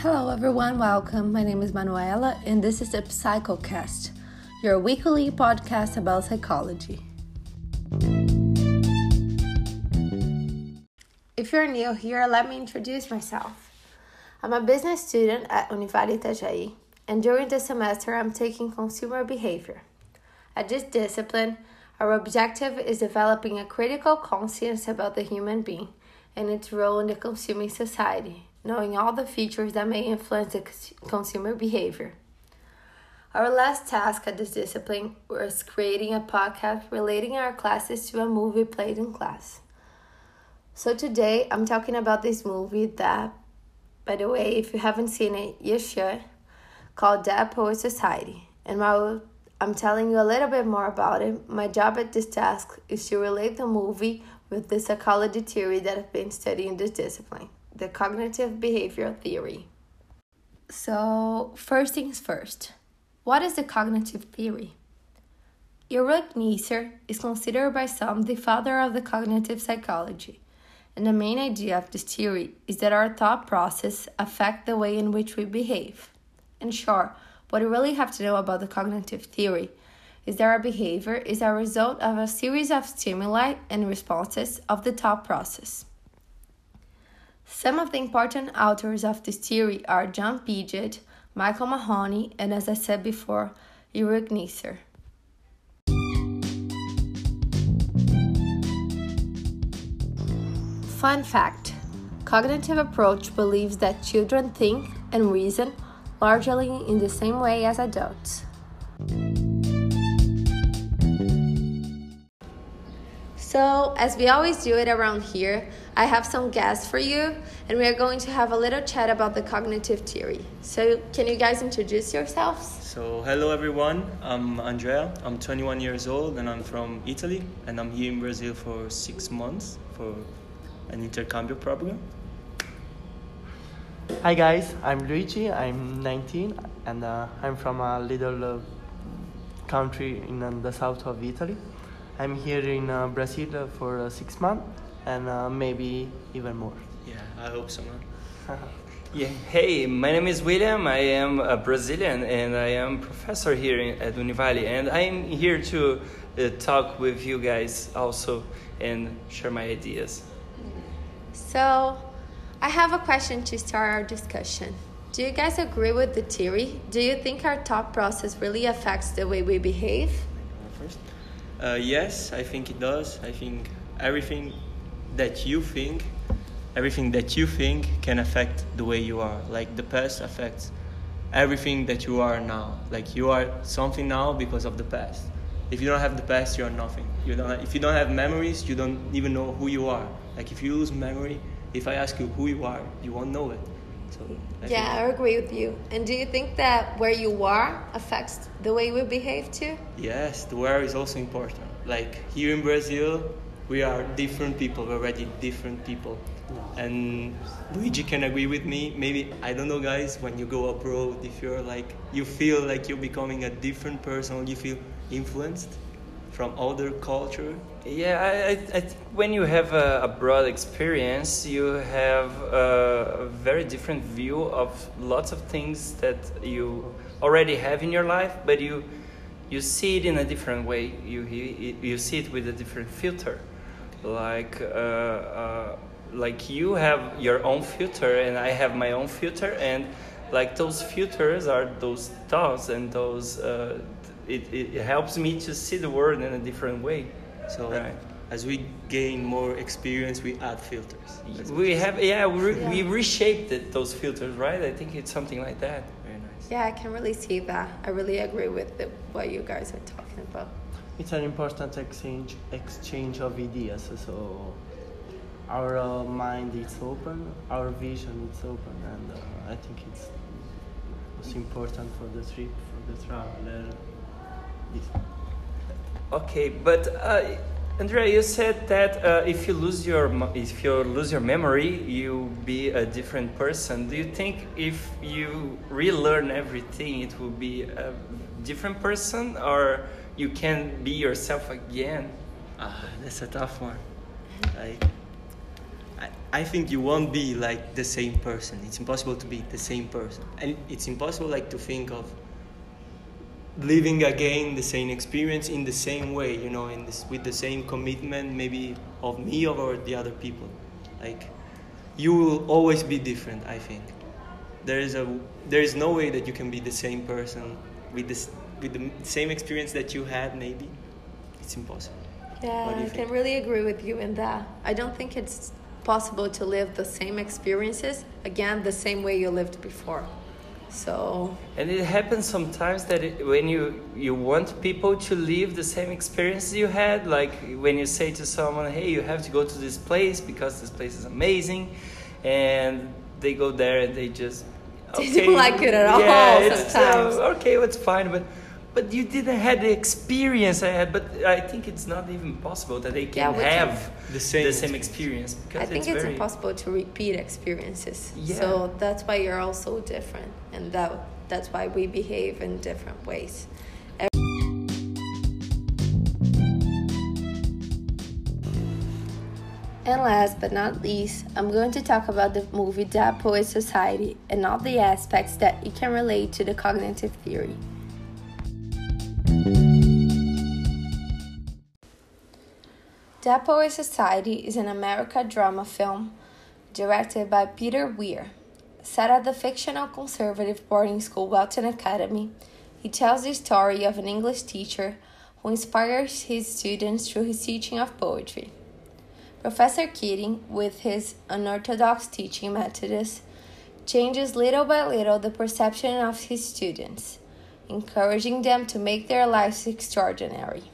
Hello, everyone. Welcome. My name is Manuela, and this is the PsychoCast, your weekly podcast about psychology. If you're new here, let me introduce myself. I'm a business student at Univali Itajaí, and during the semester, I'm taking consumer behavior. At this discipline, our objective is developing a critical conscience about the human being and its role in the consuming society knowing all the features that may influence the consumer behavior. Our last task at this discipline was creating a podcast relating our classes to a movie played in class. So today I'm talking about this movie that, by the way, if you haven't seen it, you should, called Dead Poet Society. And while I'm telling you a little bit more about it, my job at this task is to relate the movie with the psychology theory that I've been studying this discipline the cognitive behavioral theory. So, first things first, what is the cognitive theory? Ulrich Neisser is considered by some the father of the cognitive psychology, and the main idea of this theory is that our thought process affect the way in which we behave. In short, what you really have to know about the cognitive theory is that our behavior is a result of a series of stimuli and responses of the thought process. Some of the important authors of this theory are John Piaget, Michael Mahoney, and as I said before, Ulrich Neisser. Fun fact Cognitive approach believes that children think and reason largely in the same way as adults. So, as we always do it around here, I have some guests for you, and we are going to have a little chat about the cognitive theory. So, can you guys introduce yourselves? So, hello everyone. I'm Andrea. I'm 21 years old, and I'm from Italy, and I'm here in Brazil for six months for an intercambio program. Hi guys, I'm Luigi. I'm 19, and uh, I'm from a little uh, country in uh, the south of Italy. I'm here in uh, Brazil for uh, six months and uh, maybe even more. Yeah, I hope so, man. yeah, hey, my name is William. I am a Brazilian and I am professor here in, at Univali, and I'm here to uh, talk with you guys also and share my ideas. So, I have a question to start our discussion. Do you guys agree with the theory? Do you think our thought process really affects the way we behave? First. Uh, yes, I think it does. I think everything that you think, everything that you think can affect the way you are. Like the past affects everything that you are now. Like you are something now because of the past. If you don't have the past, you are nothing. You don't. Have, if you don't have memories, you don't even know who you are. Like if you lose memory, if I ask you who you are, you won't know it. So I yeah, I agree with you. And do you think that where you are affects the way we behave too? Yes, the where is also important. Like here in Brazil, we are different people. We're already different people. And Luigi can agree with me. Maybe I don't know, guys. When you go abroad, if you're like you feel like you're becoming a different person, you feel influenced from other culture? Yeah, I, I, I when you have a, a, broad experience, you have a, a, very different view of lots of things that you already have in your life, but you you see it in a different way. You you, you see it with a different filter, like. Uh, uh, like you have your own filter and I have my own filter and like those filters are those thoughts and those uh, it, it helps me to see the world in a different way. So right. as we gain more experience, we add filters. That's we have yeah we, re- yeah. we reshaped it, those filters, right? I think it's something like that. Very nice. Yeah, I can really see that. I really agree with the, what you guys are talking about. It's an important exchange exchange of ideas. So our uh, mind is open, our vision is open, and uh, I think it's it's important for the trip, for the traveler Okay, but uh, Andrea, you said that uh, if you lose your if you lose your memory, you be a different person. Do you think if you relearn everything, it will be a different person, or you can be yourself again? Ah, that's a tough one. I, I, I think you won't be like the same person. It's impossible to be the same person, and it's impossible like to think of living again the same experience in the same way. You know, in this with the same commitment, maybe of me or the other people. Like, you will always be different. I think there is a there is no way that you can be the same person with this with the same experience that you had. Maybe it's impossible. Yeah, What do you I think? can really agree with you in that. I don't think it's possible to live the same experiences again the same way you lived before. So, And it happens sometimes that it, when you you want people to live the same experience you had, like when you say to someone, "Hey, you have to go to this place because this place is amazing," and they go there and they just They don't like it at all Yeah, it's, uh, okay, it's fine, but but you didn't have the experience I had. But I think it's not even possible that they can Yeah, we can- have The same the same experience because I think it's, it's, very impossible to repeat experiences. Yeah. So that's why you're all so different, and that that's why we behave in different ways. And last but not least, I'm going to talk about the movie Dead Poet Society and all the aspects that it can relate to the cognitive theory. Dead Poet Society is an American drama film directed by Peter Weir. Set at the fictional conservative boarding school Welton Academy, he tells the story of an English teacher who inspires his students through his teaching of poetry. Professor Keating, with his unorthodox teaching methods, changes little by little the perception of his students, encouraging them to make their lives extraordinary.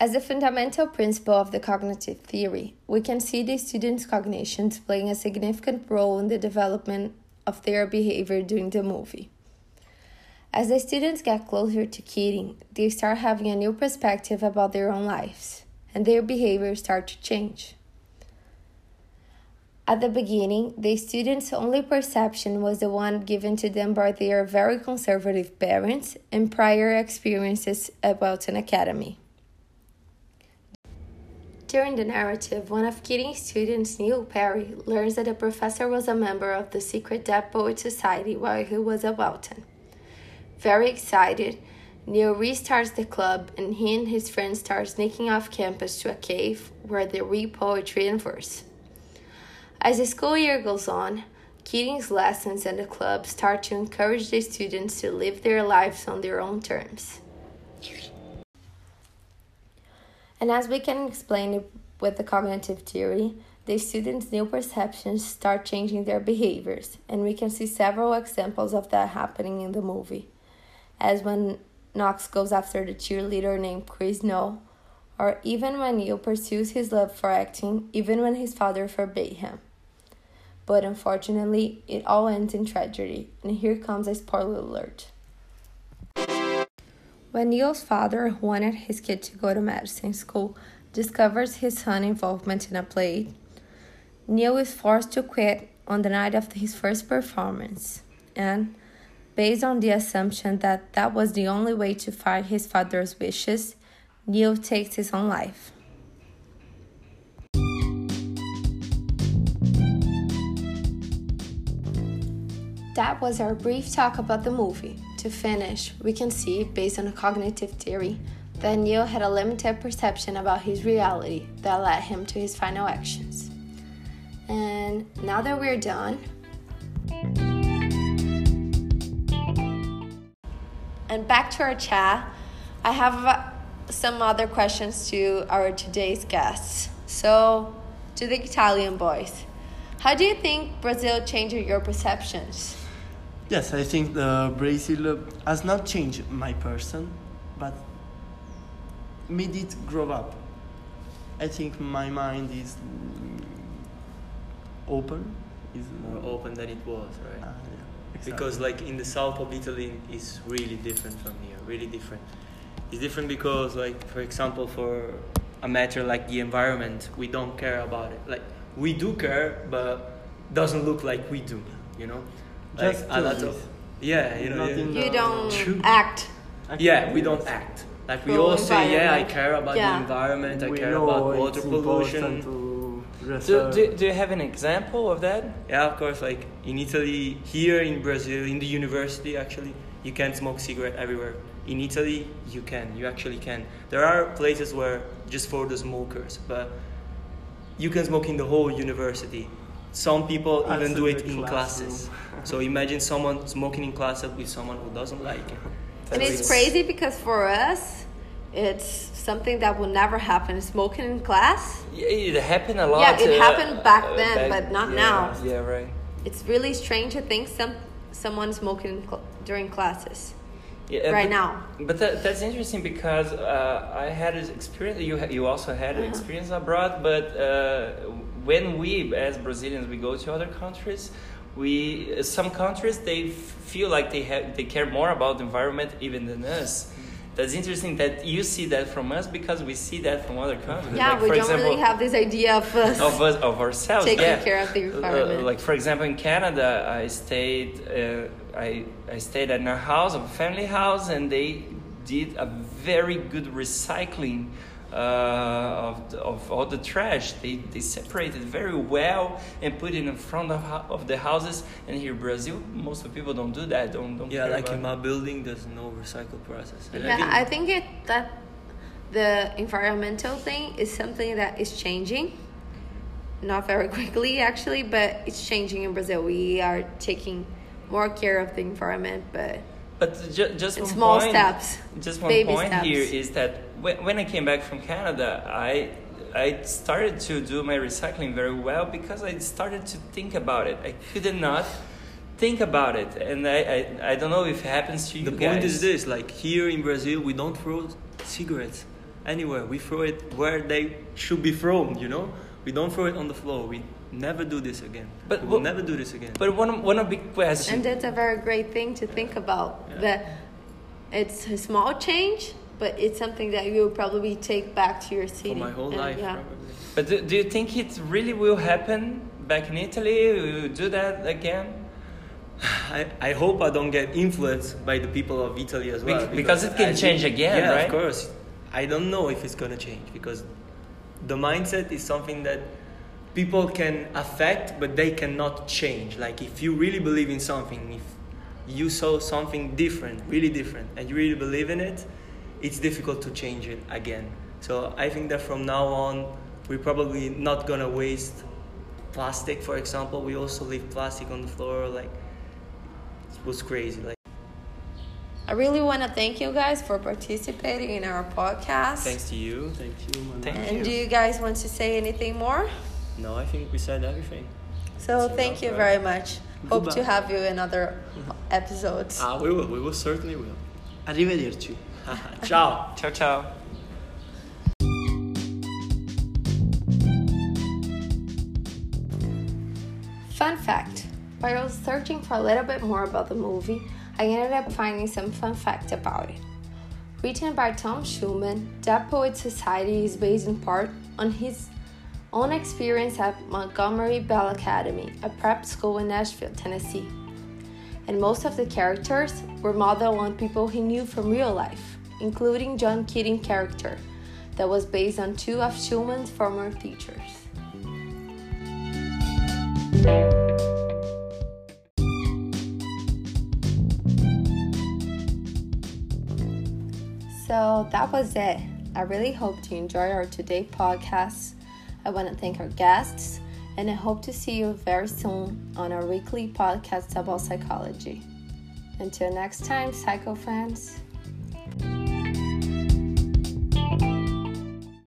As a fundamental principle of the cognitive theory, we can see the students' cognitions playing a significant role in the development of their behavior during the movie. As the students get closer to Keating, they start having a new perspective about their own lives, and their behavior start to change. At the beginning, the students' only perception was the one given to them by their very conservative parents and prior experiences about an Academy. During the narrative, one of Keating's students, Neil Perry, learns that the professor was a member of the secret Dead Poet Society while he was at Welton. Very excited, Neil restarts the club and he and his friends start sneaking off campus to a cave where they read poetry and verse. As the school year goes on, Keating's lessons and the club start to encourage the students to live their lives on their own terms. And as we can explain it with the cognitive theory, the students' new perceptions start changing their behaviors, and we can see several examples of that happening in the movie. As when Knox goes after the cheerleader named Chris Noel, or even when Neil pursues his love for acting, even when his father forbade him. But unfortunately, it all ends in tragedy, and here comes a spoiler alert. When Neil's father, who wanted his kid to go to medicine school, discovers his son's involvement in a play, Neil is forced to quit on the night of his first performance. And, based on the assumption that that was the only way to fight his father's wishes, Neil takes his own life. That was our brief talk about the movie. To finish, we can see, based on a cognitive theory, that Neil had a limited perception about his reality that led him to his final actions. And now that we're done, and back to our chat, I have uh, some other questions to our today's guests. So, to the Italian boys, how do you think Brazil changed your perceptions? Yes, I think the Brazil has not changed my person, but made it grow up. I think my mind is open. Is more open than it was, right? Ah, yeah, exactly. because like in the south of Italy it's really different from here, really different. It's different because like for example for a matter like the environment, we don't care about it. Like we do care, but doesn't look like we do. You know, Just a lot of yeah, you know. Nothing, yeah. You uh, don't True. act. Yeah, we don't act. Like we all say, yeah, I care about Yeah. the environment, I we care know about water it's pollution. important to Do, do, do you have an example of that? Yeah, of course. Like in Italy, here in Brazil, in the university, actually, you can smoke cigarette everywhere. In Italy, you can. You actually can. There are places where just for the smokers, but you can smoke in the whole university. Some people even do it in classroom. classes. so imagine someone smoking in class with someone who doesn't like it. And So it's crazy because for us, it's something that will never happen. Smoking in class, Yeah, It happened a lot. Yeah, it uh, happened back uh, then, but not yeah, now. Yeah, right. it's really strange to think some someone smoking in cl- during classes Yeah, right but, now. But that, that's interesting because uh, I had an experience. You ha- you also had Uh-huh. an experience abroad, but uh, when we as Brazilians we go to other countries, we some countries they f- feel like they have they care more about the environment even than us. That's interesting that you see that from us because we see that from other countries. Yeah, Like, we don't example, really have this idea of us. of us of ourselves Taking yeah. care of the Uh, environment. like for example in canada i stayed uh, I, I stayed at a house a family house and they did a very good recycling uh, Uh, of, the, of all the trash they, they separated very well and put it in front of, of the houses and here in brazil most of the people don't do that don't, don't Yeah, like in my building, there's no recycle process. And yeah, think- I think it that the environmental thing is something that is changing. Not very quickly, actually, but it's changing in Brazil. We are taking more care of the environment, but But ju- just one small point, steps. Just one baby point steps. here is that when, when I came back from Canada, I I started to do my recycling very well because I started to think about it. I could not think about it, and I I, I don't know if it happens to you the guys. point is this: like here in Brazil, we don't throw cigarettes anywhere. We throw it where they should be thrown. You know, we don't throw it on the floor. We never do this again. But we will what- never do this again. But one one of big question. And that's a very great thing to think about. Yeah. That it's a small change, but it's something that you will probably take back to your city. For my whole And, life, yeah. probably. But do, do you think it really will happen back in Italy? Will you do that again? I, I hope I don't get influenced by the people of Italy as well. Bec- because it can I change think- again, yeah, right? of course. I don't know if it's gonna change because the mindset is something that people can affect, but they cannot change. Like if you really believe in something, if you saw something different, really different, and you really believe in it, it's difficult to change it again. So I think that from now on, we're probably not gonna waste plastic, for example. We also leave plastic on the floor, like it was crazy. Like I really want to thank you guys for participating in our podcast. thanks to you. Thank you, man. Thank And you. do you guys want to say anything more? No, I think we said everything. So So thank you right. very much. Hope to have you in other episodes. Ah, we will. We will certainly will. Arrivederci. Ciao. Ciao ciao. Fun fact while I was searching for a little bit more about the movie, I ended up finding some fun facts about it. Written by Tom Schulman, Dead Poet Society is based in part on his own experience at Montgomery Bell Academy, a prep school in Nashville, Tennessee. And most of the characters were modeled on people he knew from real life, including John Keating character that was based on two of Schulman's former teachers. So that was it. I really hope you enjoyed our today podcast. I want to thank our guests and I hope to see you very soon on our weekly podcast about psychology. Until next time, psycho friends.